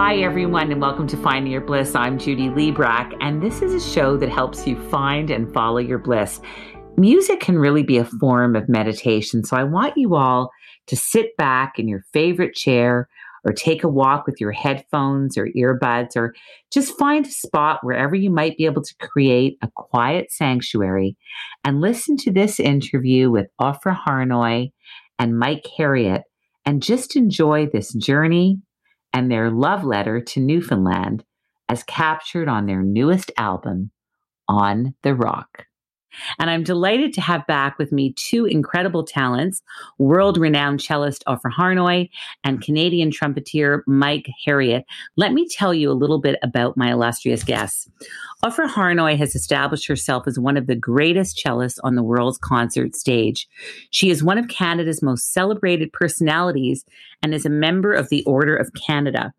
Hi, everyone, and welcome to Finding Your Bliss. I'm Judy Liebrack, and this is a show that helps you find and follow your bliss. Music can really be a form of meditation, so I want you all to sit back in your favorite chair or take a walk with your headphones or earbuds, or just find a spot wherever you might be able to create a quiet sanctuary and listen to this interview with Ofra Harnoy and Mike Harriott and just enjoy this journey and their love letter to Newfoundland as captured on their newest album, On the Rock. And I'm delighted to have back with me two incredible talents world renowned cellist Ofra Harnoy and Canadian trumpeter Mike Harriott. Let me tell you a little bit about my illustrious guests. Ofra Harnoy has established herself as one of the greatest cellists on the world's concert stage. She is one of Canada's most celebrated personalities and is a member of the Order of Canada.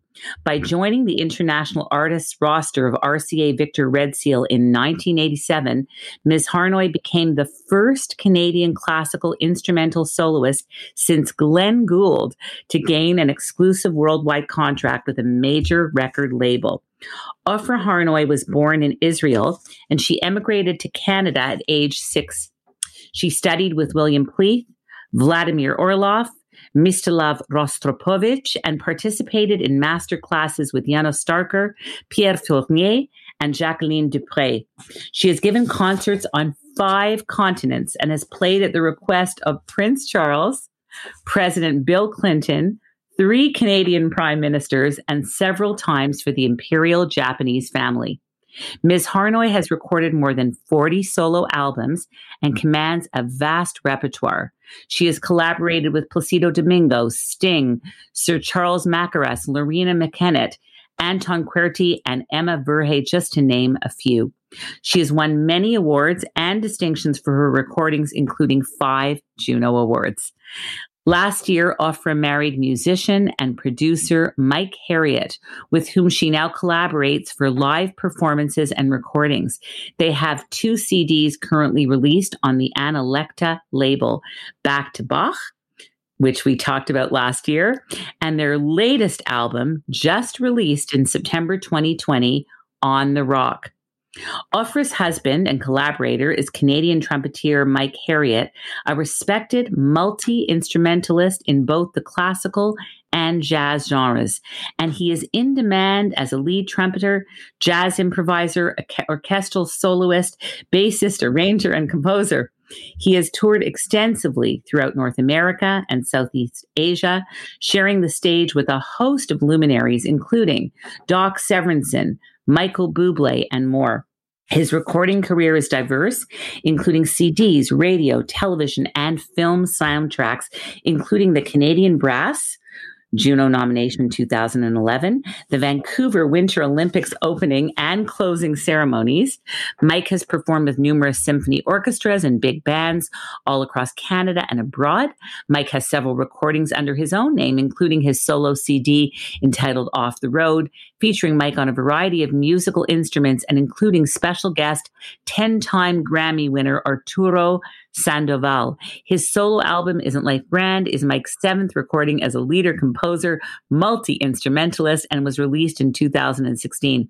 By hmm. joining the international artists roster of RCA Victor Red Seal in 1987, Ms. Harnoy became the first Canadian classical instrumental soloist since Glenn Gould to hmm. gain an exclusive worldwide contract with a major record label. Ofra Harnoy was hmm. born in Israel and she emigrated to Canada at age six. She studied with William Pleeth, Vladimir Orlov, Mstislav Rostropovich and participated in master classes with Janos Starker, Pierre Fournier, and Jacqueline Dupre. She has given concerts on five continents and has played at the request of Prince Charles, President Bill Clinton, three Canadian prime ministers, and several times for the Imperial Japanese family. Ms. Harnoy has recorded more than 40 solo albums and commands a vast repertoire. She has collaborated with Placido Domingo, Sting, Sir Charles Mackerras, Loreena McKennitt, Anton Kuerti, and Emma Verhey, just to name a few. She has won many awards and distinctions for her recordings, including five Juno Awards. Last year, Ofra married musician and producer Mike Harriott, with whom she now collaborates for live performances and recordings. They have two CDs currently released on the Analecta label, Back to Bach which we talked about last year, and their latest album, just released in September 2020, On the Rock. Ofra's husband and collaborator is Canadian trumpeter Mike Harriott, a respected multi instrumentalist in both the classical and jazz genres. And he is in demand as a lead trumpeter, jazz improviser, orchestral soloist, bassist, arranger, and composer. He has toured extensively throughout North America and Southeast Asia, sharing the stage with a host of luminaries, including Doc Severinsen, Michael Bublé, and more. His recording career is diverse, including CDs, radio, television, and film soundtracks, including the Canadian Brass, Juno nomination 2011, the Vancouver Winter Olympics opening and closing ceremonies. Mike has performed with numerous symphony orchestras and big bands all across Canada and abroad. Mike has several recordings under his own name, including his solo CD entitled Off the Road, featuring Mike on a variety of musical instruments and including special guest 10 time Grammy winner Arturo Sandoval. His solo album, Isn't Life Grand, is Mike's seventh recording as a leader, composer, multi instrumentalist, and was released in 2016.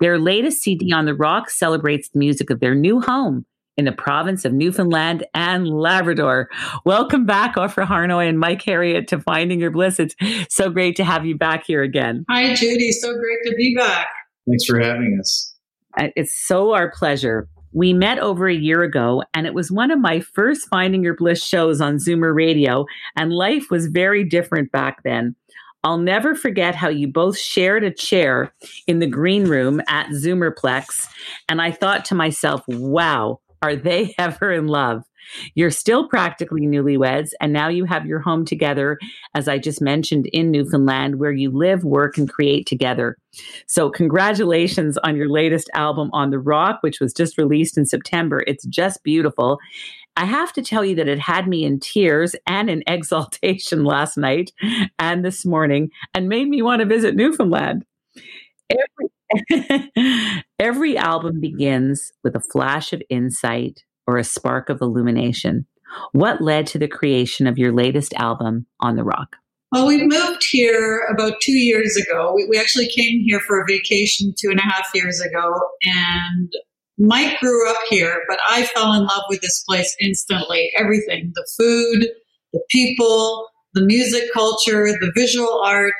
Their latest CD on the Rock celebrates the music of their new home in the province of Newfoundland and Labrador. Welcome back, Ofra Harnoy and Mike Harriott, to Finding Your Bliss. It's so great to have you back here again. Hi, Judy. So great to be back. Thanks for having us. Uh, it's so our pleasure. We met over a year ago, and it was one of my first Finding Your Bliss shows on Zoomer Radio, and life was very different back then. I'll never forget how you both shared a chair in the green room at Zoomerplex, and I thought to myself, wow, are they ever in love? You're still practically newlyweds, and now you have your home together, as I just mentioned, in Newfoundland, where you live, work, and create together. So, congratulations on your latest album, On the Rock, which was just released in September. It's just beautiful. I have to tell you that it had me in tears and in exaltation last night and this morning and made me want to visit Newfoundland. Every, every album begins with a flash of insight or a spark of illumination. What led to the creation of your latest album, On the Rock? Well, we moved here about two years ago. We, we, actually came here for a vacation two and a half years ago. And Mike grew up here, but I fell in love with this place instantly. Everything the food, the people, the music culture, the visual art.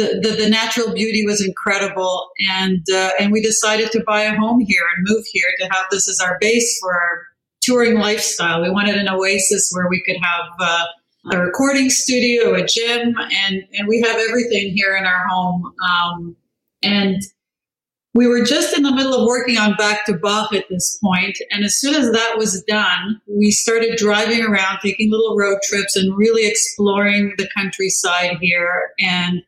The, the, the natural beauty was incredible, and uh, and we decided to buy a home here and move here to have this as our base for our touring lifestyle. We wanted an oasis where we could have uh, a recording studio, a gym, and and we have everything here in our home. Um, and we were just in the middle of working on Back to Bach at this point, and as soon as that was done, we started driving around, taking little road trips, and really exploring the countryside here and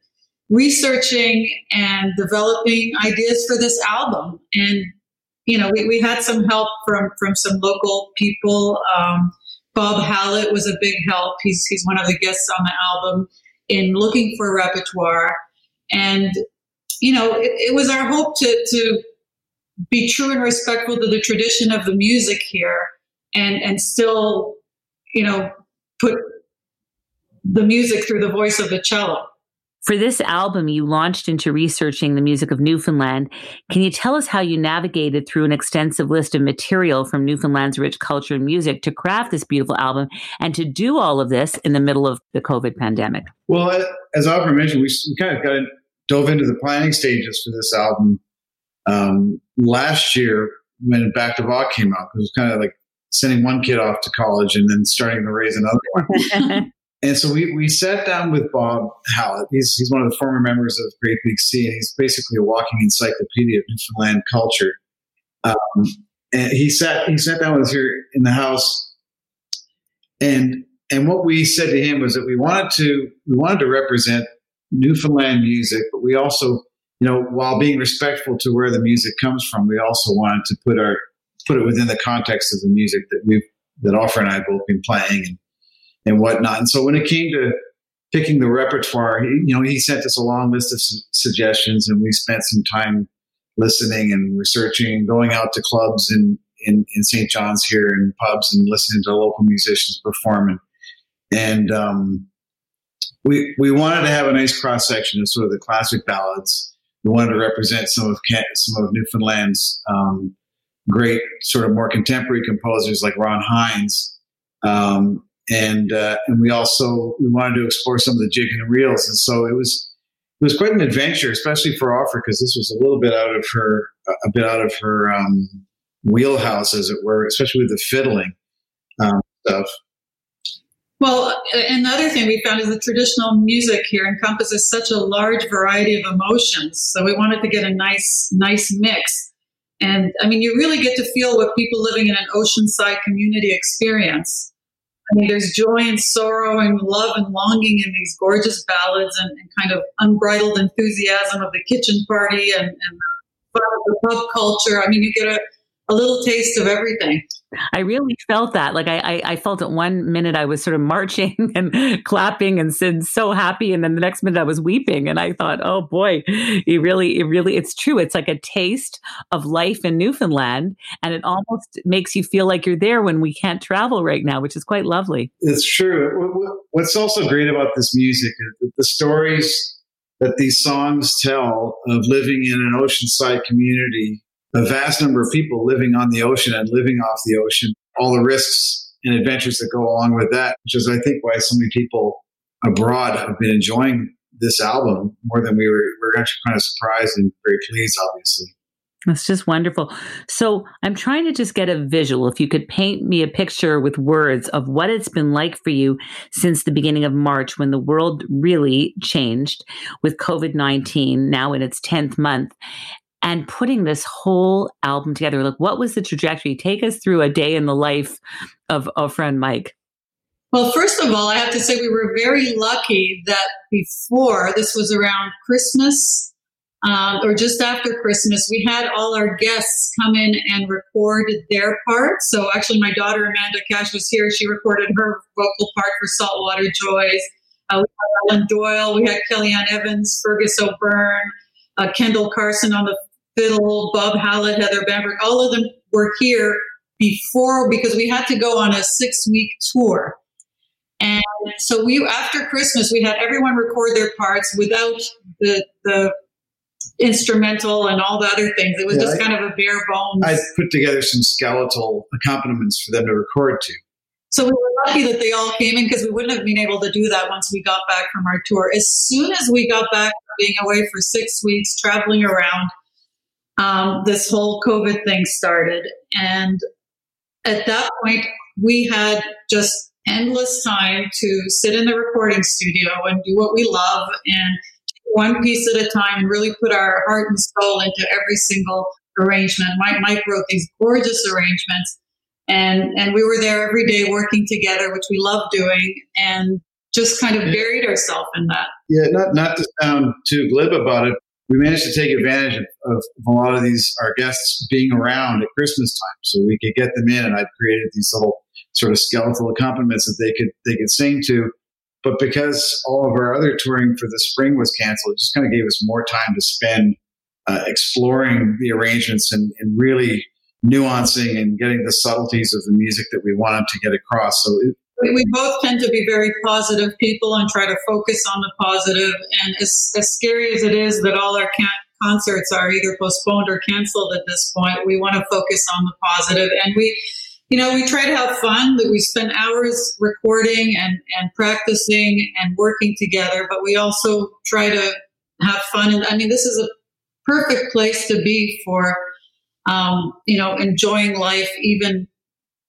researching and developing ideas for this album. And you know, we, we had some help from from some local people. Um, Bob Hallett was a big help. He's he's one of the guests on the album in looking for repertoire, and you know, it, it was our hope to to be true and respectful to the tradition of the music here, and and still, you know, put the music through the voice of the cello. For this album, you launched into researching the music of Newfoundland. Can you tell us how you navigated through an extensive list of material from Newfoundland's rich culture and music to craft this beautiful album and to do all of this in the middle of the COVID pandemic? Well, as Ofra mentioned, we, kind of got in, dove into the planning stages for this album um, last year when Back to Bach came out. It was kind of like sending one kid off to college and then starting to raise another one. And so we, we sat down with Bob Hallett. He's, he's one of the former members of Great Big Sea, and he's basically a walking encyclopedia of Newfoundland culture. Um, and he sat he sat down with us here in the house, and and what we said to him was that we wanted to we wanted to represent Newfoundland music, but we also you know while being respectful to where the music comes from, we also wanted to put our put it within the context of the music that we that Ofra and I have both been playing and and whatnot. And so when it came to picking the repertoire, he, you know, he sent us a long list of su- suggestions, and we spent some time listening and researching, and going out to clubs in in, in St. John's here and pubs and listening to local musicians perform. And, and um, we we wanted to have a nice cross section of sort of the classic ballads. We wanted to represent some of Kent, some of Newfoundland's um, great sort of more contemporary composers like Ron Hynes. Um, and uh, and we also we wanted to explore some of the jig and reels, and so it was it was quite an adventure, especially for Ofra because this was a little bit out of her a bit out of her um, wheelhouse, as it were, especially with the fiddling um, stuff. Well, another thing we found is the traditional music here encompasses such a large variety of emotions. So we wanted to get a nice, nice mix. And I mean, you really get to feel what people living in an oceanside community experience. I mean, there's joy and sorrow and love and longing in these gorgeous ballads and, and kind of unbridled enthusiasm of the kitchen party and, and the pub culture. I mean, you get a, a little taste of everything. I really felt that. Like I, I, I, felt at one minute I was sort of marching and clapping and said so happy, and then the next minute I was weeping. And I thought, oh boy, it really, it really, it's true. It's like a taste of life in Newfoundland, and it almost makes you feel like you're there when we can't travel right now, which is quite lovely. It's true. What's also great about this music is the stories that these songs tell of living in an oceanside community a vast number of people living on the ocean and living off the ocean, all the risks and adventures that go along with that, which is, I think, why so many people abroad have been enjoying this album more than we were. We are actually kind of surprised and very pleased, obviously. That's just wonderful. So I'm trying to just get a visual. If you could paint me a picture with words of what it's been like for you since the beginning of March when the world really changed with COVID 19 now in its 10th month and putting this whole album together. Like, what was the trajectory? Take us through a day in the life of Ofra and Mike. Well, first of all, I have to say we were very lucky that before this was around Christmas um, or just after Christmas, we had all our guests come in and record their part. So actually, my daughter Amanda Cash was here. She recorded her vocal part for Saltwater Joys. Uh, we had Alan Doyle, we had Kellyanne Evans, Fergus O'Byrne, uh, Kendel Carson on the fiddle, Bob Hallett, Heather Bambrick. All of them were here before because we had to go on a six week tour. And so we, after Christmas, we had everyone record their parts without the, the instrumental and all the other things. It was yeah, just I, kind of a bare bones. I put together some skeletal accompaniments for them to record to. So we were lucky that they all came in because we wouldn't have been able to do that once we got back from our tour. As soon as we got back from being away for six weeks, traveling around, um, this whole COVID thing started. And at that point, we had just endless time to sit in the recording studio and do what we love and one piece at a time and really put our heart and soul into every single arrangement. Mike, Mike wrote these gorgeous arrangements and, and we were there every day working together, which we love doing and just kind of buried ourselves in that. Yeah, not, not to sound too glib about it, we managed to take advantage of, of, a lot of these, our guests being around at Christmas time. So we could get them in and I've created these little sort of skeletal accompaniments that they could, they could sing to but because all of our other touring for the spring was canceled, it just kind of gave us more time to spend uh, exploring the arrangements and, and, really nuancing and getting the subtleties of the music that we wanted to get across. So it, we both tend to be very positive people and try to focus on the positive. And as, as scary as it is that all our can- concerts are either postponed or canceled at this point, we want to focus on the positive. And we you know, we try to have fun, that we spend hours recording and, and practicing and working together, but we also try to have fun. And I mean, this is a perfect place to be for, um, you know, enjoying life, even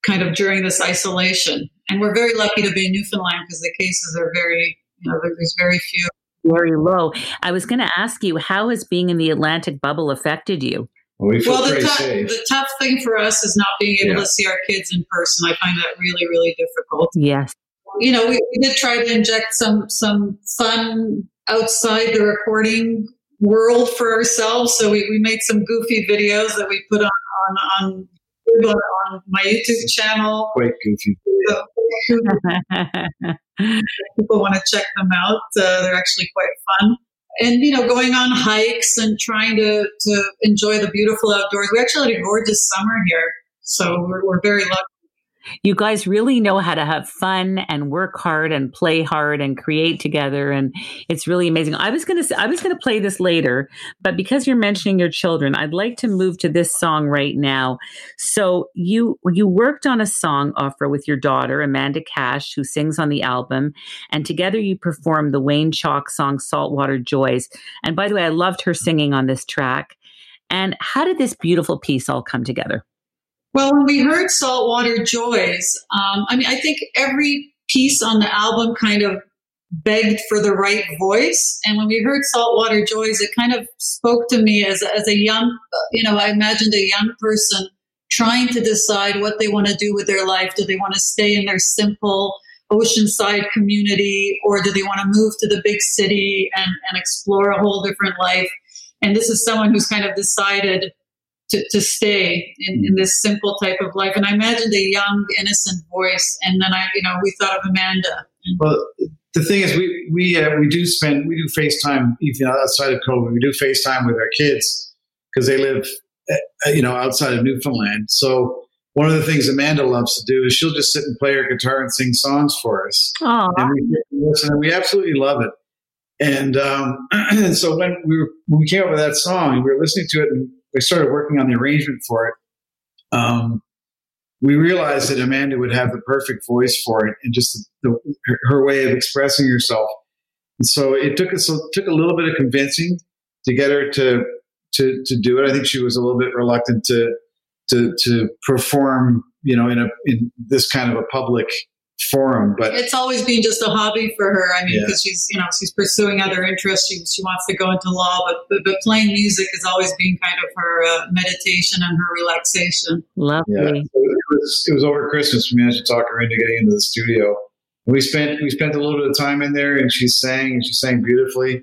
kind of during this isolation. And we're very lucky to be in Newfoundland because the cases are very, you know, there's very few. Very low. I was going to ask you, how has being in the Atlantic bubble affected you? we well, the, t- the tough thing for us is not being able yeah. to see our kids in person. I find that really, really difficult. Yes. You know, we, we did try to inject some some fun outside the recording world for ourselves. So we, we made some goofy videos that we put on on, on on my YouTube channel. Quite goofy. People want to check them out. Uh, they're actually quite fun and you know going on hikes and trying to to enjoy the beautiful outdoors we actually had a gorgeous summer here so we're, we're very lucky you guys really know how to have fun and work hard and play hard and create together and it's really amazing. I was going to i was going to play this later but because you're mentioning your children i'd like to move to this song right now. So you you worked on a song Ofra with your daughter amanda cash who sings on the album and together you performed the Wayne Chaulk song saltwater joys. And by the way i loved her singing on this track. And how did this beautiful piece all come together well, when we heard Saltwater Joys, um, I mean, I think every piece on the album kind of begged for the right voice. And when we heard Saltwater Joys, it kind of spoke to me as, as a young, you know, I imagined a young person trying to decide what they want to do with their life. Do they want to stay in their simple oceanside community or do they want to move to the big city and, and explore a whole different life? And this is someone who's kind of decided to, to stay in, in this simple type of life. And I imagined a young, innocent voice. And then I, you know, we thought of Amanda. Well, the thing is, we we uh, we do spend we do FaceTime even outside of COVID. We do FaceTime with our kids because they live, uh, you know, outside of Newfoundland. So one of the things Amanda loves to do is she'll just sit and play her guitar and sing songs for us. Aww. And we listen, and we absolutely love it. And, um, and so when we were, when we came up with that song, we were listening to it, and we started working on the arrangement for it, um, we realized that Amanda would have the perfect voice for it and just the, her, her, way of expressing herself. And so it took us took a little bit of convincing to get her to to to do it. I think she was a little bit reluctant to to to perform, you know, in a in this kind of a public forum. But it's always been just a hobby for her. I mean, Yeah. because she's you know she's pursuing other interests. She she wants to go into law, but but, but playing music has always been kind of her uh, meditation and her relaxation. Lovely. Yeah, it was it was over Christmas. We managed to talk her into getting into the studio. We spent we spent a little bit of time in there, and she sang and she sang beautifully.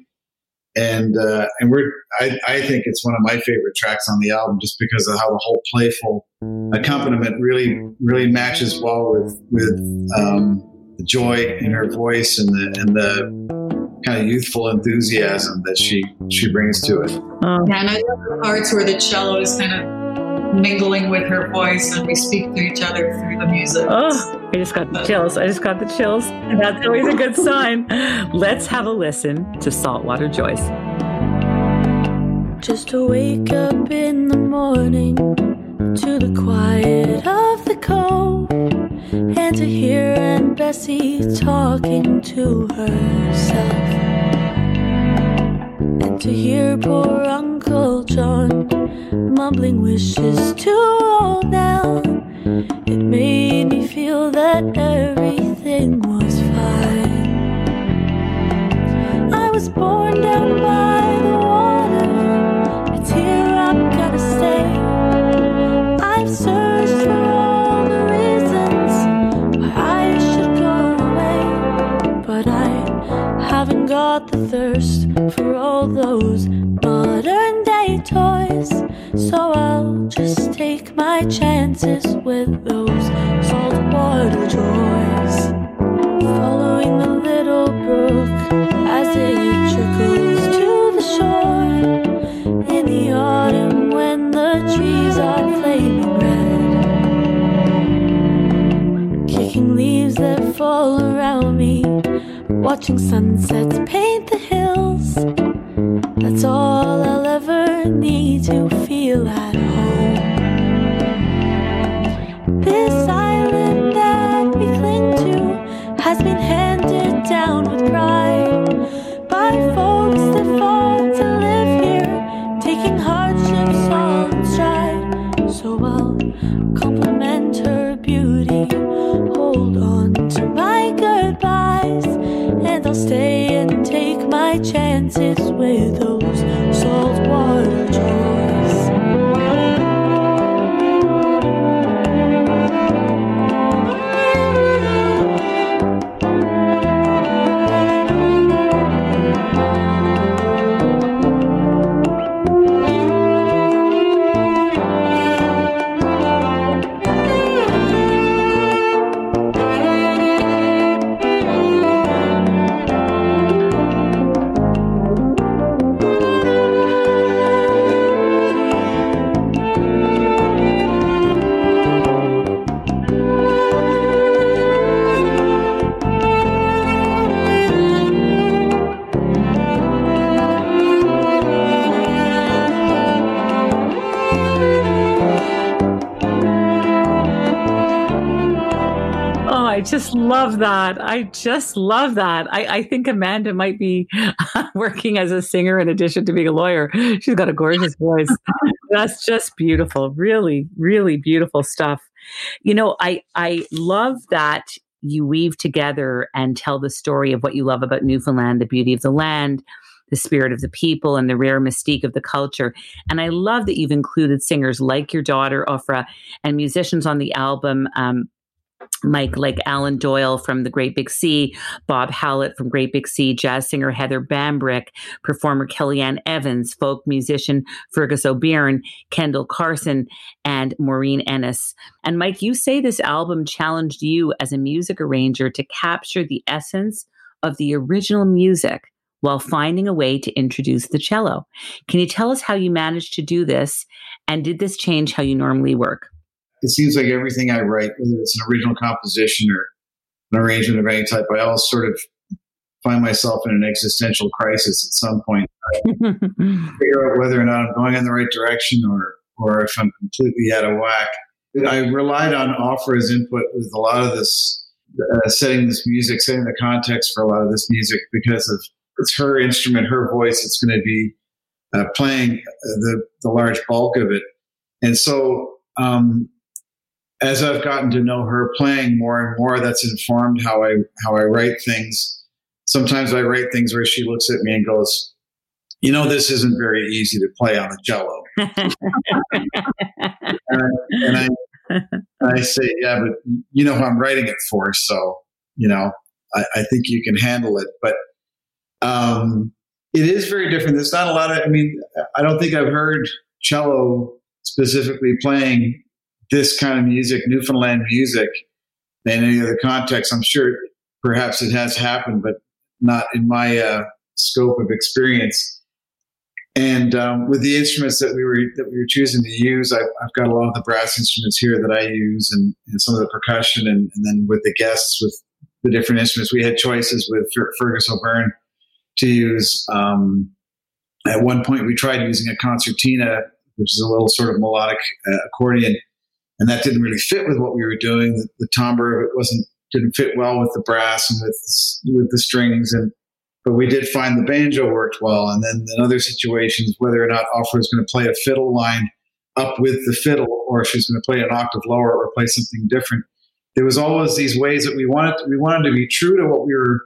And uh, and we're I, I think it's one of my favorite tracks on the album, just because of how the whole playful accompaniment really really matches well with with um, the joy in her voice and the and the kind of youthful enthusiasm that she she brings to it. Oh, Yeah, and I love the parts where the cello is kind of mingling with her voice, and we speak to each other through the music. oh, I just got the chills. I just got the chills. That's always a good sign. Let's have a listen to Saltwater Joys. Just to wake up in the morning to the quiet of the cove and to hear Aunt Bessie talking to herself and to hear poor Uncle John mumbling wishes to old Nell. It made me feel that everything So I'll just take my chances with those saltwater joys. Following the little brook as it trickles to the shore in the autumn when the trees are flaming red. Kicking leaves that fall around me, watching sunsets paint the hills. I just love that. I, I think Amanda might be working as a singer in addition to being a lawyer. She's got a gorgeous voice. That's just beautiful. Really, really beautiful stuff. You know, I I love that you weave together and tell the story of what you love about Newfoundland, the beauty of the land, the spirit of the people, and the rare mystique of the culture. And I love that you've included singers like your daughter, Ofra, and musicians on the album. Um, Mike, like Alan Doyle from The Great Big Sea, Bob Hallett from Great Big Sea, jazz singer Heather Bambrick, performer Kellyanne Evans, folk musician Fergus O'Byrne, Kendel Carson, and Maureen Ennis. And Mike, you say this album challenged you as a music arranger to capture the essence of the original music while finding a way to introduce the cello. Can you tell us how you managed to do this? And did this change how you normally work? It seems like everything I write, whether it's an original composition or an arrangement of any type, I always sort of find myself in an existential crisis at some point. Figure out whether or not I'm going in the right direction or or if I'm completely out of whack. I relied on Ofra's input with a lot of this, uh, setting this music, setting the context for a lot of this music because of it's her instrument, her voice. It's going to be uh, playing the the large bulk of it, and so um, as I've gotten to know her playing more and more, that's informed how I how I write things. Sometimes I write things where she looks at me and goes, "You know, this isn't very easy to play on a cello." and, I, and I, I say, "Yeah, but you know who I'm writing it for, so you know, I, I think you can handle it." But um, it is very different. There's not a lot of. I mean, I don't think I've heard cello specifically playing this kind of music, Newfoundland music, in any other context. I'm sure perhaps it has happened, but not in my uh, scope of experience. And um, with the instruments that we were that we were choosing to use, I've, I've got a lot of the brass instruments here that I use, and, and some of the percussion, and, and, then with the guests with the different instruments, we had choices with Fer- Fergus O'Byrne to use. Um, at one point, we tried using a concertina, which is a little sort of melodic uh, accordion, and that didn't really fit with what we were doing. The, the timbre wasn't didn't fit well with the brass and with with the strings, and but we did find the banjo worked well. And then in other situations, whether or not Ofra was going to play a fiddle line up with the fiddle, or if she was going to play an octave lower or play something different, there was always these ways that we wanted to, we wanted to be true to what we were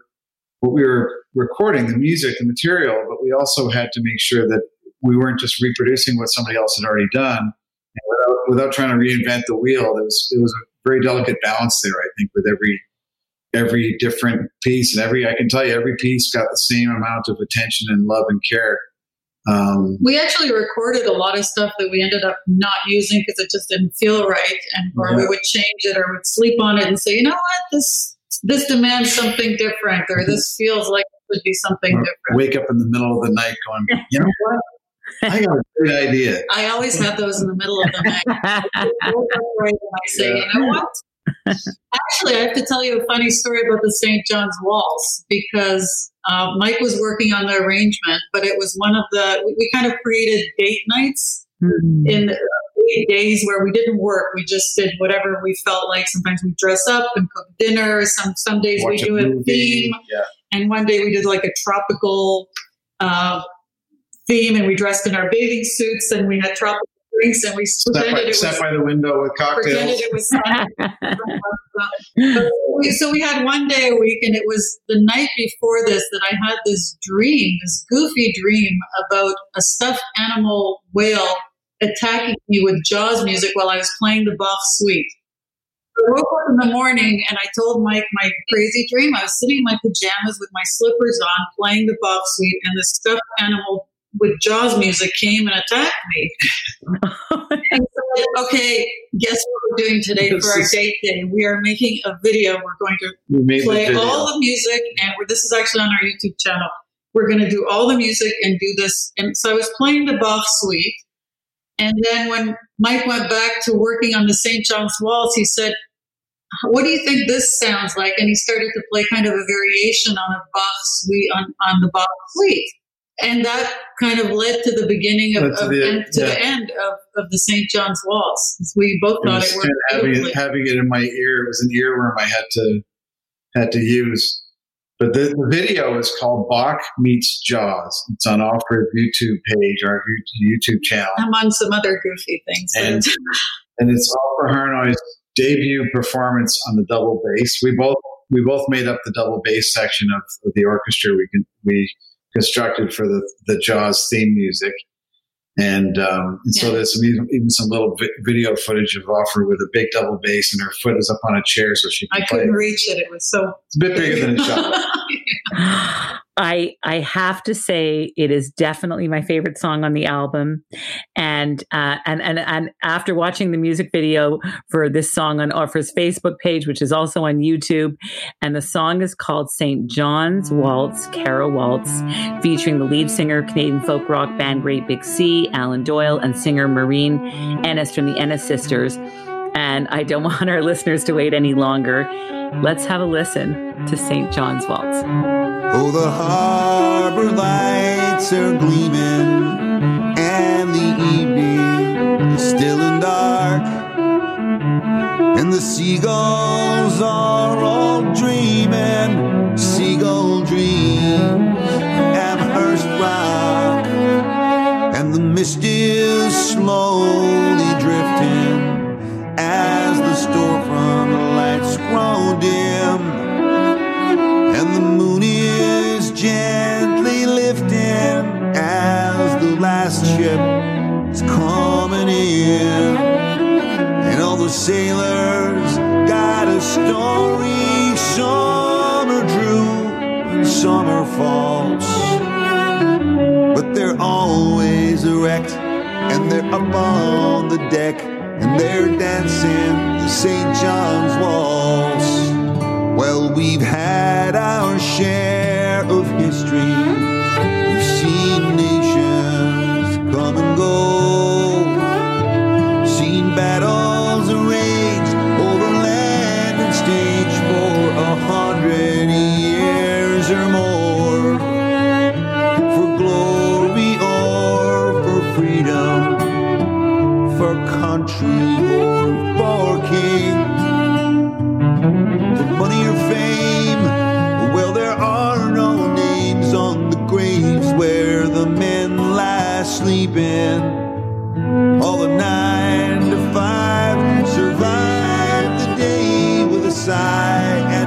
what we were recording, the music, the material, but we also had to make sure that we weren't just reproducing what somebody else had already done without, trying to reinvent the wheel. There was it was a very delicate balance there, I think, with every every different piece and every I can tell you every piece got the same amount of attention and love and care. Um, we actually recorded a lot of stuff that we ended up not using because it just didn't feel right, and or yeah. we would change it or would sleep on it and say, you know what, this this demands something different, or this feels like it would be something different. Wake up in the middle of the night going, you know what? I got a great idea. I always have those in the middle of the night. I say, yeah. you know what? Actually, I have to tell you a funny story about the St. John's Waltz because uh, Mike was working on the arrangement, but it was one of the, we, we kind of created date nights mm-hmm. in days where we didn't work. We just did whatever we felt like. Sometimes we dress up and cook dinner. Some, some days Watch we do a, a theme. Yeah. And one day we did like a tropical uh, theme and we dressed in our bathing suits and we had tropical drinks and we pretended by, it was sat by the window with cocktails. Pretended it was we, so we had one day a week, and it was the night before this that I had this dream, this goofy dream about a stuffed animal whale attacking me with Jaws music while I was playing the Bach Suite. I woke up in the morning and I told Mike my crazy dream. I was sitting in my pajamas with my slippers on, playing the Bach Suite, and the stuffed animal with Jaws music came and attacked me. and said, okay, guess what we're doing today for our date day? We are making a video. We're going to play the all the music, and this is actually on our YouTube channel. We're going to do all the music and do this. And so I was playing the Bach suite. And then when Mike went back to working on the St. John's Waltz, he said, what do you think this sounds like? And he started to play kind of a variation on a Bach suite on, on the Bach suite and that kind of led to the beginning of, of the, end, to yeah. the end of, of the St. John's Waltz. We both thought it, it worked. Having, having, it in my ear, it was an earworm I had to had to use. But the, the video is called Bach Meets Jaws. It's on Ofra's YouTube page, our YouTube channel. I'm on some other goofy things. And, and it's Ofra Harnoy's debut performance on the double bass. We both we both made up the double bass section of, of the orchestra. We can we constructed for the, the Jaws theme music. And, um, and yeah. so there's some, even, even some little vi- video footage of Ofra with a big double bass, and her foot is up on a chair so she can I couldn't reach it. It was so. It's a bit bigger than a shot. I I have to say it is definitely my favorite song on the album, and uh, and and and after watching the music video for this song on Ofra's Facebook page, which is also on YouTube, and the song is called Saint John's Waltz, Carol Waltz, featuring the lead singer Canadian folk rock band Great Big Sea, Alan Doyle, and singer Maureen Ennis from the Ennis Sisters. And I don't want our listeners to wait any longer. Let's have a listen to St. John's Waltz. Oh, the harbor lights are gleaming, and the evening is still and dark, and the seagulls are all dreaming, seagull dreams, Amherst Rock, and the mist is slowly last ship is coming in. And all the sailors got a story. Some are true and some are false. But they're always erect and they're up on the deck and they're dancing the St. John's Waltz. Well, we've had our share of history.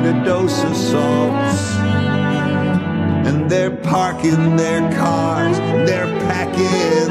A dose of salts. And they're parking their cars, they're packing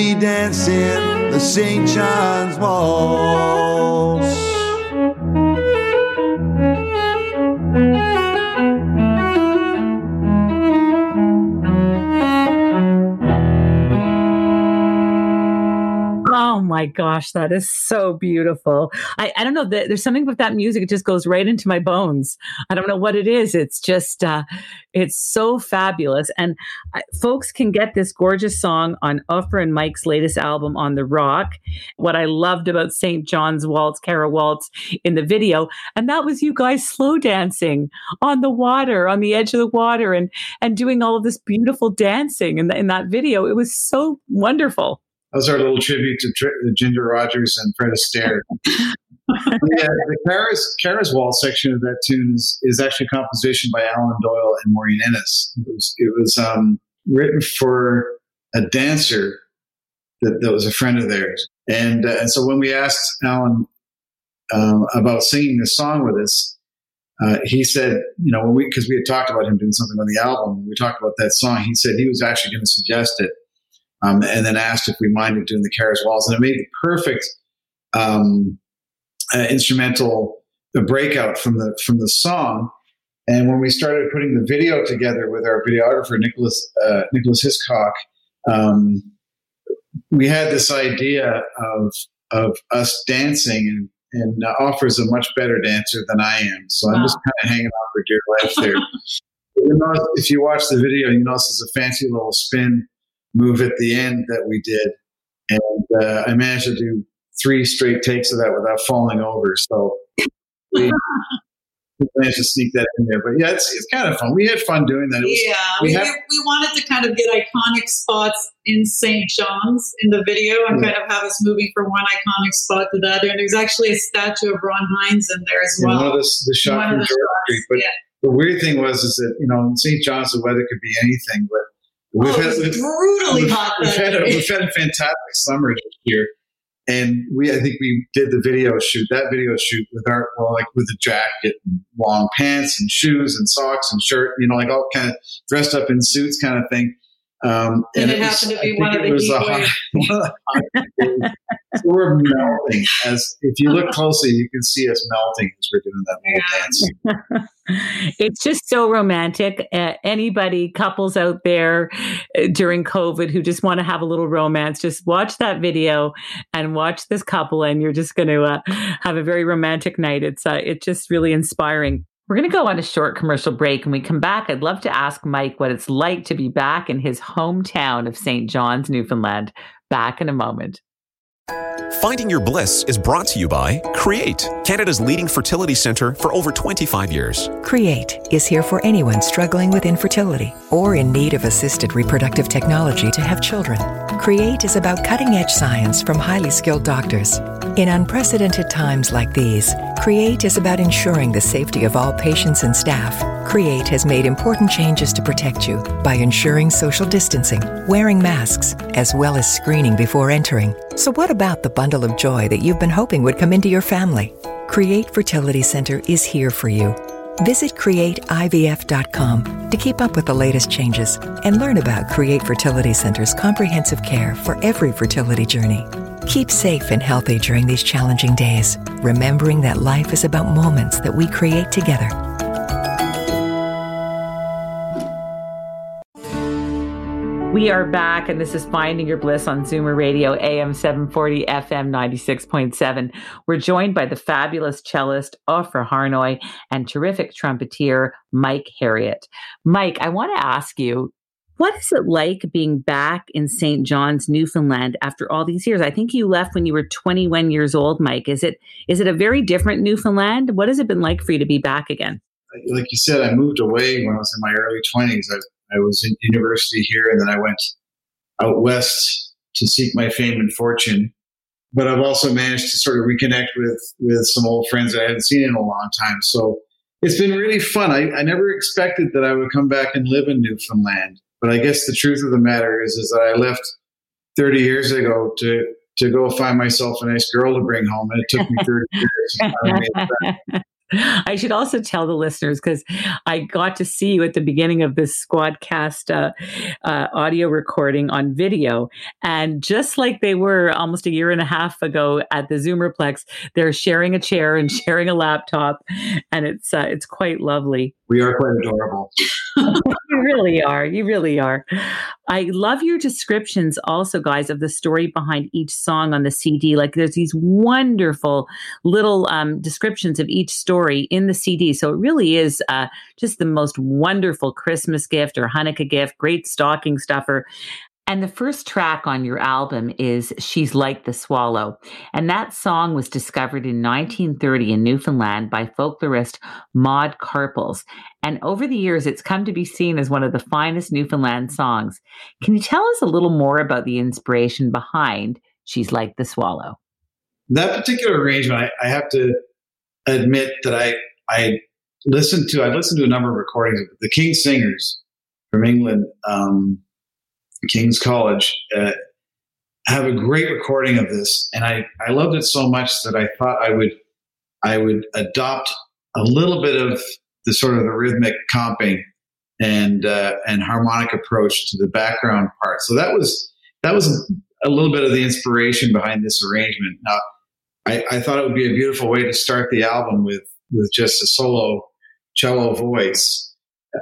be dancing the St. John's waltz. My gosh, that is so beautiful. I, I don't know, there- there's something with that music. It just goes right into my bones. I don't know what it is. It's just, uh, it's so fabulous. And I, folks can get this gorgeous song on Ofra and Mike's latest album, On the Rock. What I loved about St. John's Waltz, Cara Waltz in the video, and that was you guys slow dancing on the water, on the edge of the water, and, and doing all of this beautiful dancing in, the, in that video. It was so wonderful. That was our little tribute to Tr- Ginger Rogers and Fred Astaire. yeah, the Kara's, Kara's Wall section of that tune is, is actually a composition by Alan Doyle and Maureen Ennis. It was, it was um, written for a dancer that, that was a friend of theirs. And, uh, and so when we asked Alan um, about singing this song with us, uh, he said, you know, when we, because we had talked about him doing something on the album, we talked about that song. He said he was actually going to suggest it um, and then asked if we minded doing the Kara's Waltz, and it made the perfect um, uh, instrumental the breakout from the from the song. And when we started putting the video together with our videographer Nicholas uh, Nicholas Hiscock, um, we had this idea of of us dancing, and, and uh, Ofra's a much better dancer than I am. So I'm just kind of hanging on for dear life there. You notice- if you watch the video, you notice there's a fancy little spin move at the end that we did, and uh, I managed to do three straight takes of that without falling over. So we, managed to sneak that in there. But yeah, it's, it's kind of fun. We had fun doing that. Was, Yeah, we we, have- we, wanted to kind of get iconic spots in St. John's in the video and Yeah. kind of have us moving from one iconic spot to the other. And there's actually a statue of Ron Hynes in there as well. one of the, the shot from George Street. But yeah. the weird thing was is that you know in St. John's the weather could be anything, but we've oh, had brutally we've- hot we've had a, we've had a fantastic summer here. And we, I think we did the video shoot, that video shoot with our, well, like with a jacket and long pants and shoes and socks and shirt, you know, like all kind of dressed up in suits kind of thing. Um, And it was- happened to be one of it the was heat hot- one of the. So we're melting as if you look closely, you can see us melting as we're doing that little dance. it's just so romantic. Uh, anybody, couples out there uh, during COVID who just want to have a little romance, just watch that video and watch this couple, and you're just going to uh, have a very romantic night. It's uh, it's just really inspiring. We're going to go on a short commercial break. and we come back, I'd love to ask Mike what it's like to be back in his hometown of St. John's, Newfoundland. Back in a moment. Finding Your Bliss is brought to you by Create, Canada's leading fertility center for over 25 years. Create is here for anyone struggling with infertility or in need of assisted reproductive technology to have children. Create is about cutting edge science from highly skilled doctors. In unprecedented times like these, Create is about ensuring the safety of all patients and staff. Create has made important changes to protect you by ensuring social distancing, wearing masks, as well as screening before entering. So, what about the bundle of joy that you've been hoping would come into your family? Create Fertility Center is here for you. Visit createivf.com to keep up with the latest changes and learn about Create Fertility Center's comprehensive care for every fertility journey. Keep safe and healthy during these challenging days, remembering that life is about moments that we create together. We are back, and this is Finding Your Bliss on Zoomer Radio, AM 740, FM 96.7. We're joined by the fabulous cellist Ofra Harnoy and terrific trumpeter Mike Herriott. Mike, I want to ask you, what is it like being back in St. John's, Newfoundland after all these years? I think you left when you were 21 years old, Mike. Is it is it a very different Newfoundland? What has it been like for you to be back again? like you said, I moved away when I was in my early twenties. I, I was in university here, and then I went out west to seek my fame and fortune. But I've also managed to sort of reconnect with with some old friends that I hadn't seen in a long time. So it's been really fun. I, I never expected that I would come back and live in Newfoundland. But I guess the truth of the matter is, is that I left 30 years ago to to go find myself a nice girl to bring home, and it took me 30 years. I should also tell the listeners because I got to see you at the beginning of this Squadcast uh, uh, audio recording on video. And just like they were almost a year and a half ago at the Zoomerplex, they're sharing a chair and sharing a laptop. And it's, uh, it's quite lovely. We are quite adorable. You really are. You really are. I love your descriptions also, guys, of the story behind each song on the CD. Like there's these wonderful little um, descriptions of each story in the CD. So it really is uh, just the most wonderful Christmas gift or Hanukkah gift, great stocking stuffer. And the first track on your album is She's Like the Swallow. And that song was discovered in 1930 in Newfoundland by folklorist Maud Karpeles. And over the years, it's come to be seen as one of the finest Newfoundland songs. Can you tell us a little more about the inspiration behind She's Like the Swallow? that particular arrangement, I, I have to admit that I I listened to I listened to a number of recordings of the King Singers from England, um, King's College, uh, have a great recording of this, and I I loved it so much that I thought I would I would adopt a little bit of the sort of the rhythmic comping and uh, and harmonic approach to the background part. So that was that was a little bit of the inspiration behind this arrangement. Now, I, I thought it would be a beautiful way to start the album with with just a solo cello voice.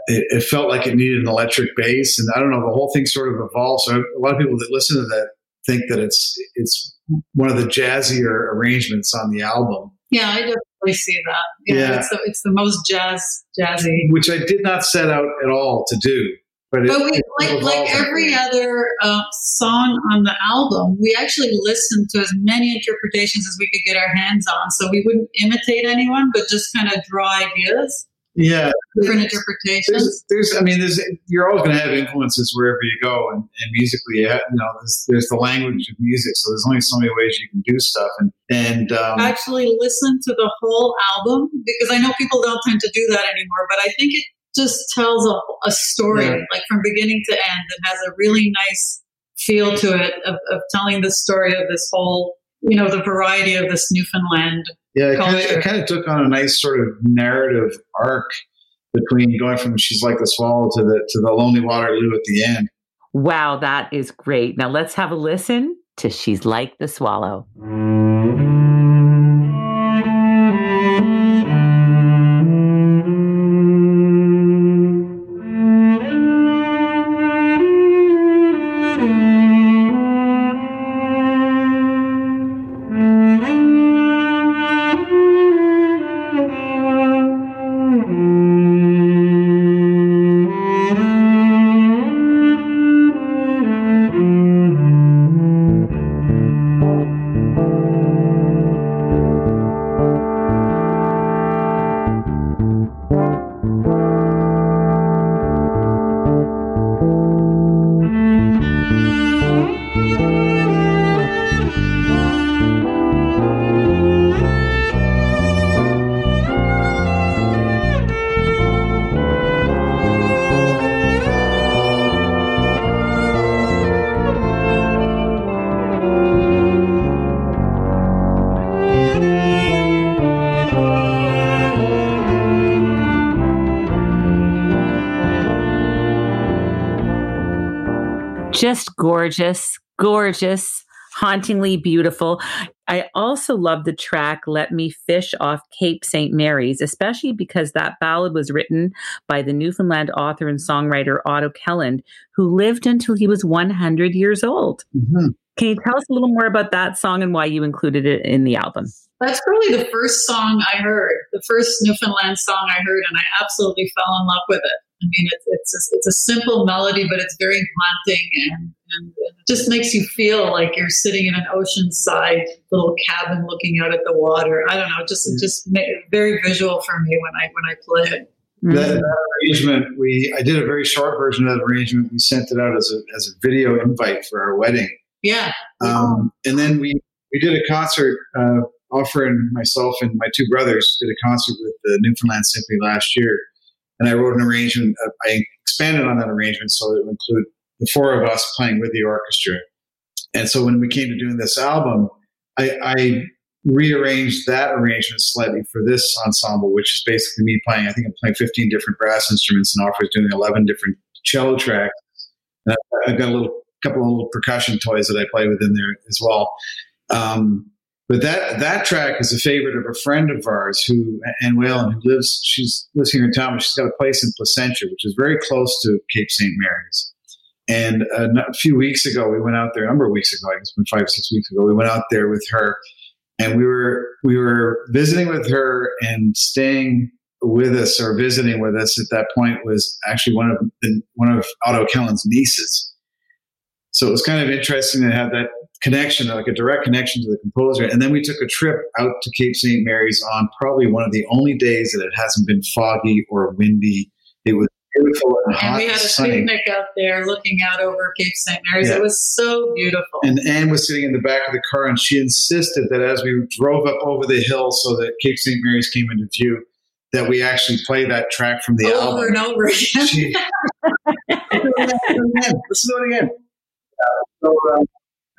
It, it felt like it needed an electric bass, and I don't know. The whole thing sort of evolved. So a lot of people that listen to that think that it's it's one of the jazzier arrangements on the album, Yeah, I definitely see that. Yeah, Yeah. It's, the, it's the most jazz jazzy. which I did not set out at all to do. but, it, we like like every other uh, song on the album, we actually listened to as many interpretations as we could get our hands on. So we wouldn't imitate anyone, but just kind of draw ideas, yeah. different interpretations. there's, I mean, there's, you're always going to have influences wherever you go, and, and musically, you, have, you know, there's, there's the language of music, so there's only so many ways you can do stuff, and and um, Actually, listen to the whole album because I know people don't tend to do that anymore, but I think it just tells a, a story, Yeah. like from beginning to end. It has a really nice feel to it of, of telling the story of this whole, you know, the variety of this Newfoundland yeah, it kind, of, it kind of took on a nice sort of narrative arc between going from "She's Like the Swallow" to the to the Lonely Waterloo at the end. Wow, that is great. Now let's have a listen to She's Like the Swallow. Just gorgeous, gorgeous, hauntingly beautiful. I also love the track Let Me Fish off Cape St. Mary's, especially because that ballad was written by the Newfoundland author and songwriter Otto Kelland, who lived until he was 100 years old. Mhm. Can you tell us a little more about that song and why you included it in the album? That's probably the first song I heard, the first Newfoundland song I heard, and I absolutely fell in love with it. I mean, it's it's a, it's a simple melody, but it's very haunting, and, and it just makes you feel like you're sitting in an oceanside little cabin looking out at the water. I don't know, just it just made very visual for me when I when I play it. That, that arrangement, we I did a very short version of that arrangement. We sent it out as a as a video invite for our wedding, Yeah, um, and then we we did a concert. Uh, Ofra and myself and my two brothers did a concert with the Newfoundland Symphony last year, and I wrote an arrangement. Uh, I expanded on that arrangement so it would include the four of us playing with the orchestra. And so when we came to doing this album, I, I rearranged that arrangement slightly for this ensemble, which is basically me playing. I think I'm playing 15 different brass instruments, and Ofra's doing 11 different cello tracks. And I've- I've got a little couple of little percussion toys that I play with in there as well. Um, but that that track is a favorite of a friend of ours who Ann Whalen who lives she's lives here in town, but she's got a place in Placentia, which is very close to Cape St. Mary's. And uh, a few weeks ago, we went out there. A number of weeks ago, I guess, been five six weeks ago, we went out there with her, and we were we were visiting with her and staying with us or visiting with us at that point was actually one of the, one of Otto Kelland's nieces. So it was kind of interesting to have that connection, like a direct connection to the composer. And then we took a trip out to Cape St. Mary's on probably one of the only days that it hasn't been foggy or windy. It was beautiful and hot and we had a sunny. picnic out there looking out over Cape St. Mary's. Yeah. It was so beautiful. And Anne was sitting in the back of the car, and she insisted that as we drove up over the hill so that Cape St. Mary's came into view, that we actually play that track from the over album. and over again. She- Let's do it again. Uh, so, um,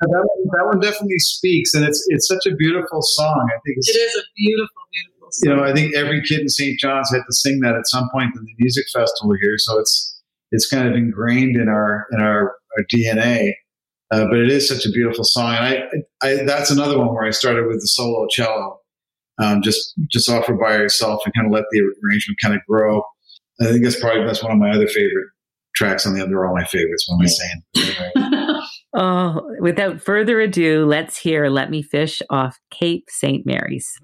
that, one, that one definitely speaks, and it's it's such a beautiful song. I think it's, It is a beautiful, beautiful you know, I think every kid in St. John's had to sing that at some point in the music festival here. So it's it's kind of ingrained in our in our, our DNA. Uh, but it is such a beautiful song, and I, I that's another one where I started with the solo cello, um, just just Ofra by yourself and kind of let the arrangement kind of grow. I think that's probably that's one of my other favorite tracks on the other all my favorites. What am I saying? Oh, without further ado, let's hear Let Me Fish off Cape St. Mary's.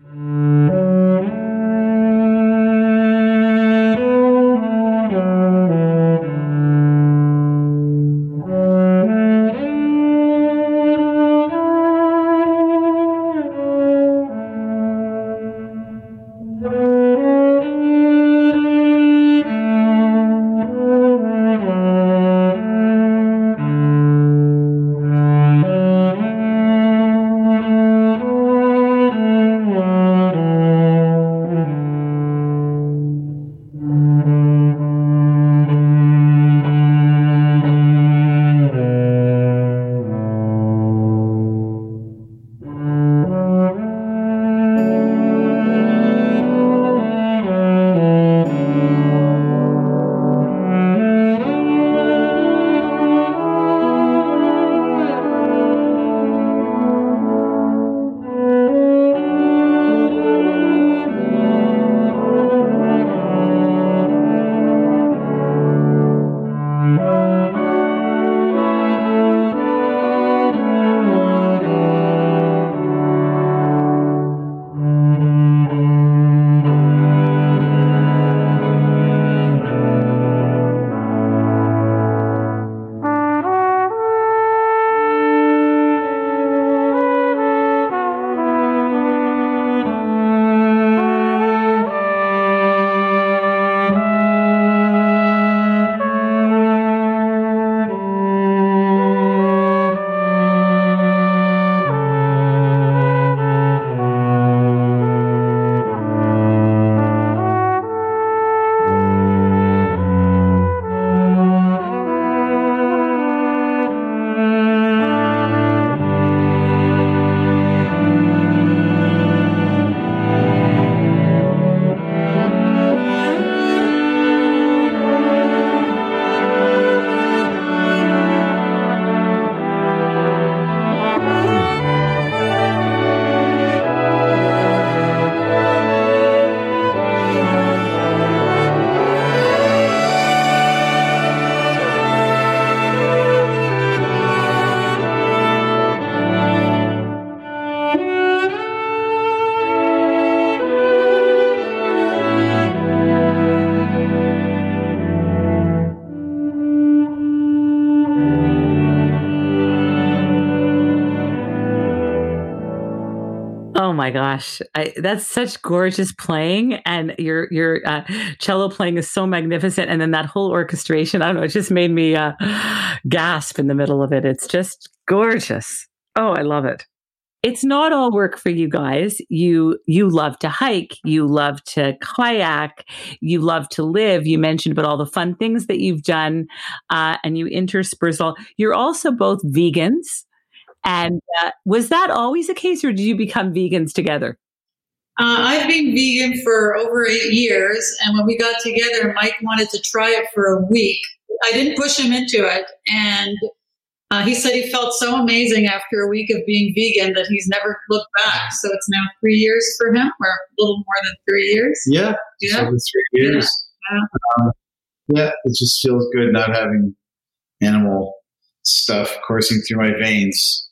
Gosh, I, that's such gorgeous playing, and your your uh, cello playing is so magnificent, and then that whole orchestration. I don't know, it just made me uh, gasp in the middle of it. It's just gorgeous. Oh, I love it. It's not all work for you guys. You you love to hike, you love to kayak, you love to live. You mentioned about all the fun things that you've done, uh, and you intersperse all. You're also both vegans. And uh, was that always the case, or did you become vegans together? Uh, I've been vegan for over eight years, and when we got together, Mike wanted to try it for a week. I didn't push him into it, and uh, he said he felt so amazing after a week of being vegan that he's never looked back. So it's now three years for him, or a little more than three years. Yeah, Yeah. over three years. Yeah. Um, yeah, it just feels good not having animal stuff coursing through my veins.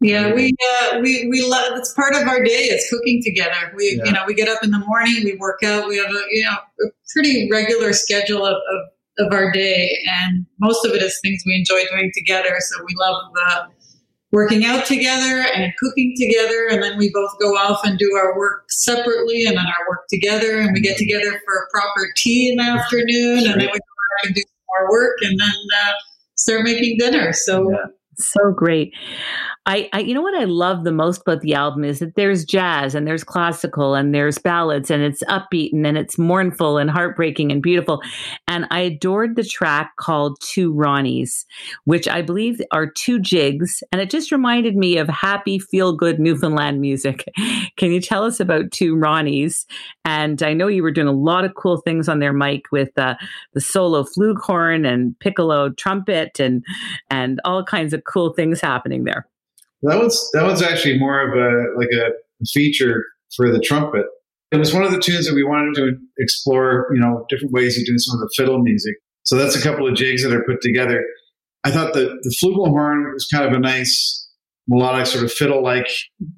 Yeah, we uh, we we love. It's part of our day. It's cooking together. We Yeah. you know we get up in the morning, we work out. We have a you know a pretty regular schedule of, of of our day, and most of it is things we enjoy doing together. So we love uh, working out together and cooking together, and then we both go off and do our work separately, and then our work together, and we get together for a proper tea in the afternoon, and then we go back and do more work, and then uh, start making dinner. So. Yeah. So great. I, I, you know what I love the most about the album is that there's jazz and there's classical and there's ballads and it's upbeat and then it's mournful and heartbreaking and beautiful. And I adored the track called Two Ronnies, which I believe are two jigs. And it just reminded me of happy, feel good Newfoundland music. Can you tell us about Two Ronnies? And I know you were doing a lot of cool things on their mic with uh, the solo flugelhorn and piccolo trumpet and and all kinds of cool things happening there. That one's that one's actually more of a like a feature for the trumpet. It was one of the tunes that we wanted to explore, you know, different ways of doing some of the fiddle music. So that's a couple of jigs that are put together. I thought the the flugelhorn was kind of a nice melodic sort of fiddle-like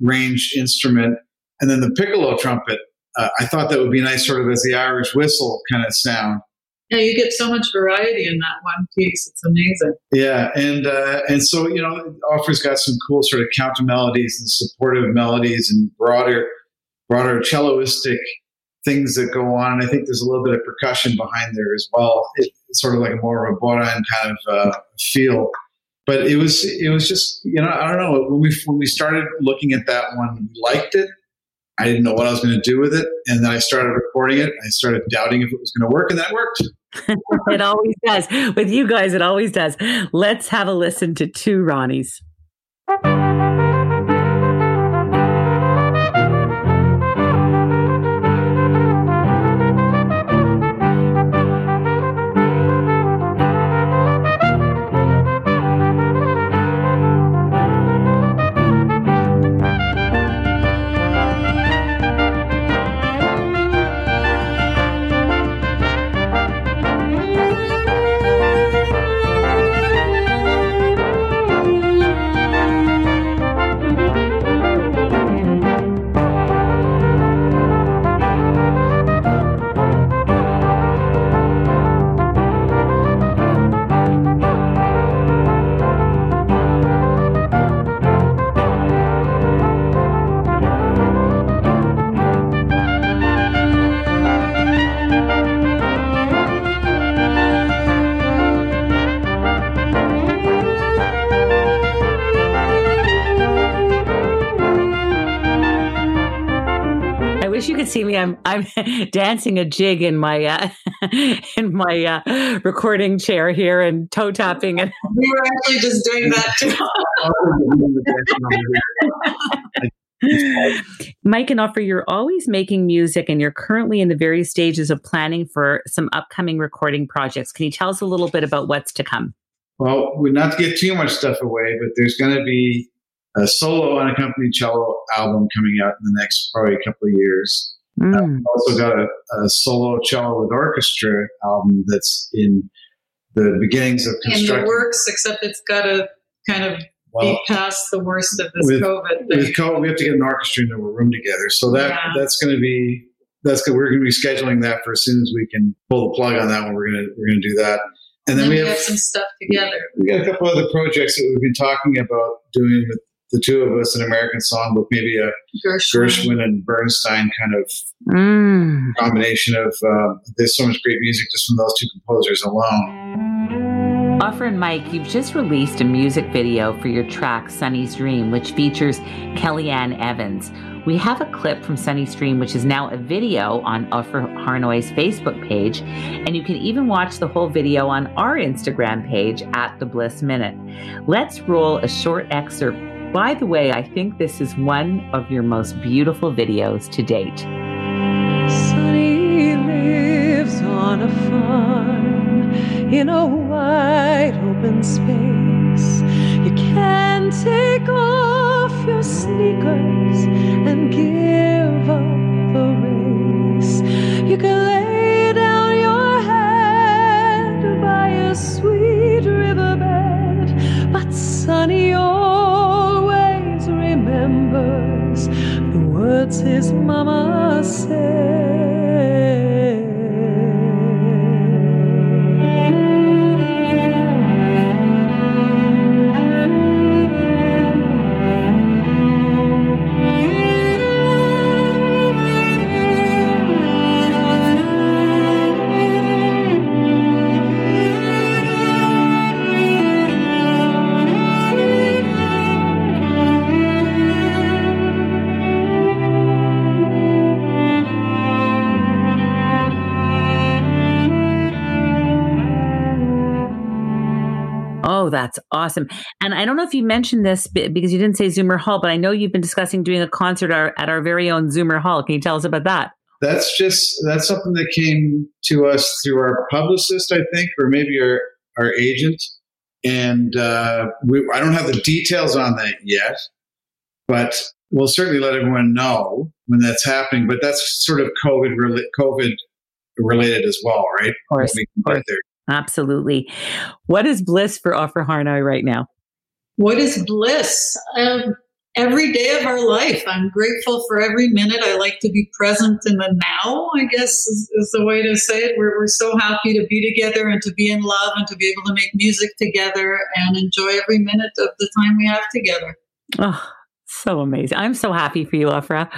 range instrument, and then the piccolo trumpet. Uh, I thought that would be nice, sort of as the Irish whistle kind of sound. Yeah, you get so much variety in that one piece. It's amazing. Yeah, and uh, and so you know, Ofra's got some cool sort of counter melodies and supportive melodies and broader, broader celloistic things that go on. And I think there's a little bit of percussion behind there as well. It's sort of like a more Bodine kind of uh, feel. But it was it was just you know I don't know when we when we started looking at that one we liked it. I didn't know what I was going to do with it, and then I started recording it. I started doubting if it was going to work, and that worked. it always does. With you guys, it always does. Let's have a listen to two Ronnies. I'm I'm dancing a jig in my uh, in my uh, recording chair here and toe tapping and We were actually just doing that too. Mike and Ofra, you're always making music and you're currently in the various stages of planning for some upcoming recording projects. Can you tell us a little bit about what's to come? Well, we not to get too much stuff away, but there's going to be a solo unaccompanied cello album coming out in the next probably a couple of years. Mm. I've also got a, a solo cello with orchestra album that's in the beginnings of In the construction. works, except it's got to kind of Well, be past the worst of this with- COVID thing. with COVID, we have to get an orchestra into a room together. So that Yeah. that's going to be that's good. We're going to be scheduling that for as soon as we can pull the plug on that one. We're going to we're going to do that. And then we have some stuff together. we got a couple other projects that we've been talking about doing with the two of us, an American songbook, maybe a Gershwin. Gershwin and Bernstein kind of Mm. combination of. Uh, there's so much great music just from those two composers alone. Ofra and Mike, you've just released a music video for your track Sunny's Dream, which features Kellyanne Evans. We have a clip from Sunny's Dream, which is now a video on Ofra Harnoy's Facebook page, and you can even watch the whole video on our Instagram page at The Bliss Minute. Let's roll a short excerpt. By the way, I think this is one of your most beautiful videos to date. Sunny lives on a farm in a wide open space. You can take off your sneakers and give up the race. You can lay down your head by a sweet riverbed, but Sunny remembers the words his mama Oh, awesome. And I don't know if you mentioned this because you didn't say Zoomer Hall, but I know you've been discussing doing a concert our, at our very own Zoomer Hall. Can you tell us about that? That's just that's something that came to us through our publicist, I think, or maybe our our agent. And uh, we, I don't have the details on that yet, but we'll certainly let everyone know when that's happening. But that's sort of COVID COVID related as well, right? Of course. We can get there. Absolutely. What is bliss for Ofra Harnoy right now? What is bliss? Um, every day of our life. I'm grateful for every minute. I like to be present in the now, I guess is, is the way to say it. We're, we're so happy to be together and to be in love and to be able to make music together and enjoy every minute of the time we have together. Oh, so amazing. I'm so happy for you, Ofra.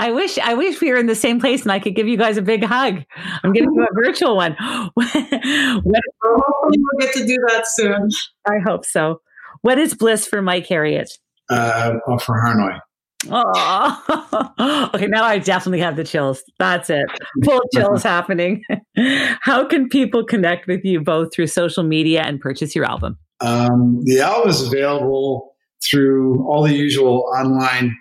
I wish I wish we were in the same place and I could give you guys a big hug. I'm giving you a virtual one. what, Hopefully we'll get to do that soon. I hope so. What is bliss for Mike Herriott? Uh, off for Hanoi. Oh, okay. Now I definitely have the chills. That's it. Full chills happening. How can people connect with you both through social media and purchase your album? Um, the album is available through all the usual online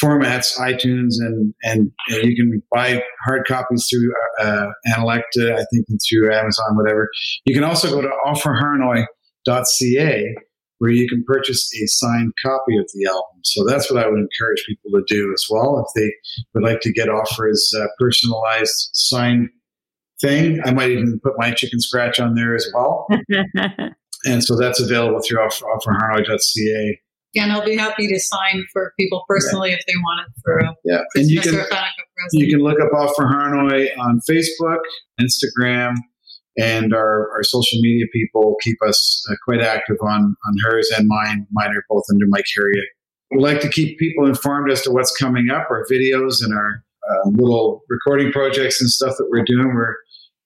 formats, iTunes, and and, and you can buy hard copies through uh, Analecta, I think, and through Amazon, whatever. You can also go to ofraharnoy.ca where you can purchase a signed copy of the album. So that's what I would encourage people to do as well. If they would like to get Ofra's uh, personalized signed thing, I might even put my chicken scratch on there as well. and so that's available through Ofra, ofraharnoy.ca. And I'll be happy to sign for people personally if they want it for a Yeah, and you can or Hanukkah present. you can look up Ofra Harnoy on Facebook, Instagram, and our, our social media people keep us uh, quite active on on hers and mine. Mine are both under Mike Herriott. We like to keep people informed as to what's coming up, our videos and our uh, little recording projects and stuff that we're doing. We're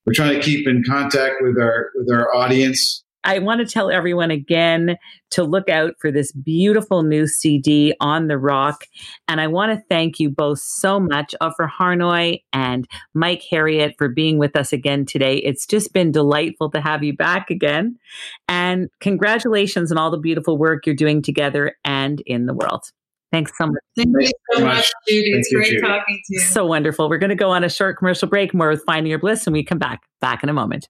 we're trying to keep in contact with our with our audience. I want to tell everyone again to look out for this beautiful new CD on the rock. And I want to thank you both so much, Ofra Harnoy and Mike Herriott, for being with us again today. It's just been delightful to have you back again. And congratulations on all the beautiful work you're doing together and in the world. Thanks so much. Thank you so very much, much. Judy. Thank It's you, great Judy. talking to you. So wonderful. We're going to go on a short commercial break, more with Finding Your Bliss, and we come back. Back in a moment.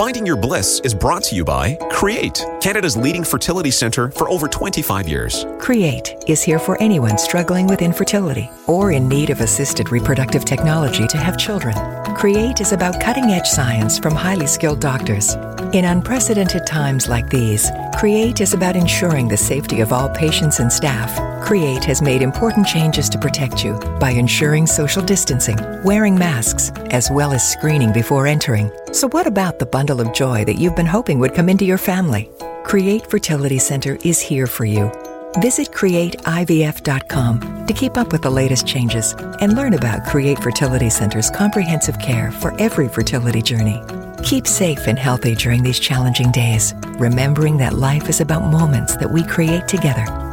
Finding Your Bliss is brought to you by Create, Canada's leading fertility center for over 25 years. Create is here for anyone struggling with infertility or in need of assisted reproductive technology to have children. Create is about cutting edge science from highly skilled doctors. In unprecedented times like these, Create is about ensuring the safety of all patients and staff. Create has made important changes to protect you by ensuring social distancing, wearing masks, as well as screening before entering. So, what about the bundle of joy that you've been hoping would come into your family? Create Fertility Center is here for you. Visit createivf.com to keep up with the latest changes and learn about Create Fertility Center's comprehensive care for every fertility journey. Keep safe and healthy during these challenging days, remembering that life is about moments that we create together.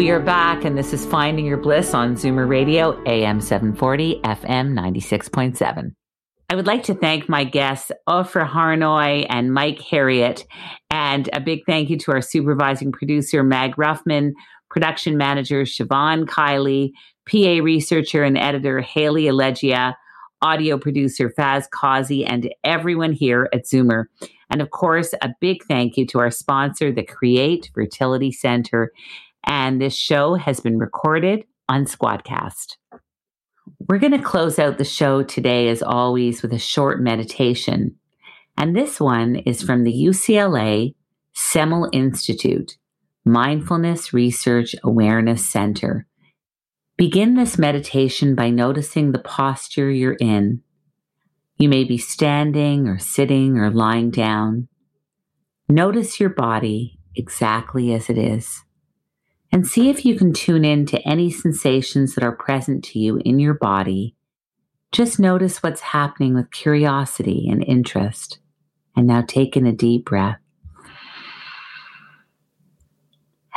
We are back, and this is Finding Your Bliss on Zoomer Radio, AM 740, FM 96.7. I would like to thank my guests, Ofra Harnoy and Mike Herriott, and a big thank you to our supervising producer, Mag Ruffman, production manager, Siobhan Kiley, PA researcher and editor, Haley Allegia, audio producer, Faz Kazi, and everyone here at Zoomer. And of course, a big thank you to our sponsor, the Create Fertility Center. And this show has been recorded on Squadcast. We're going to close out the show today, as always, with a short meditation. And this one is from the UCLA Semel Institute Mindfulness Research Awareness Center. Begin this meditation by noticing the posture you're in. You may be standing or sitting or lying down. Notice your body exactly as it is and see if you can tune in to any sensations that are present to you in your body. Just notice what's happening with curiosity and interest. And now take in a deep breath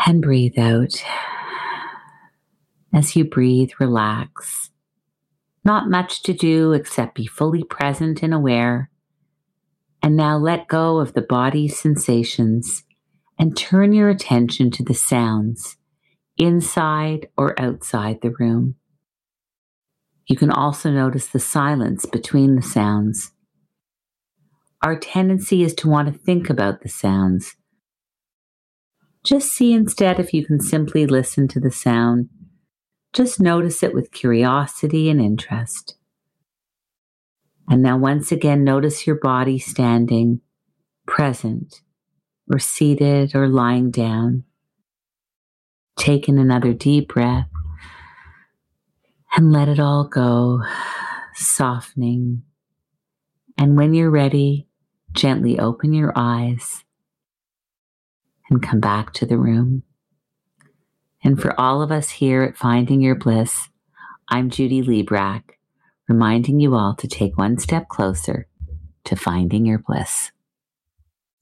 and breathe out. As you breathe, relax. Not much to do except be fully present and aware. And now let go of the body's sensations and turn your attention to the sounds inside or outside the room. You can also notice the silence between the sounds. Our tendency is to want to think about the sounds. Just see instead if you can simply listen to the sound. Just notice it with curiosity and interest. And now, once again, notice your body standing, present, or seated or lying down. Take in another deep breath and let it all go, softening. And when you're ready, gently open your eyes and come back to the room. And for all of us here at Finding Your Bliss, I'm Judy Librach, reminding you all to take one step closer to finding your bliss.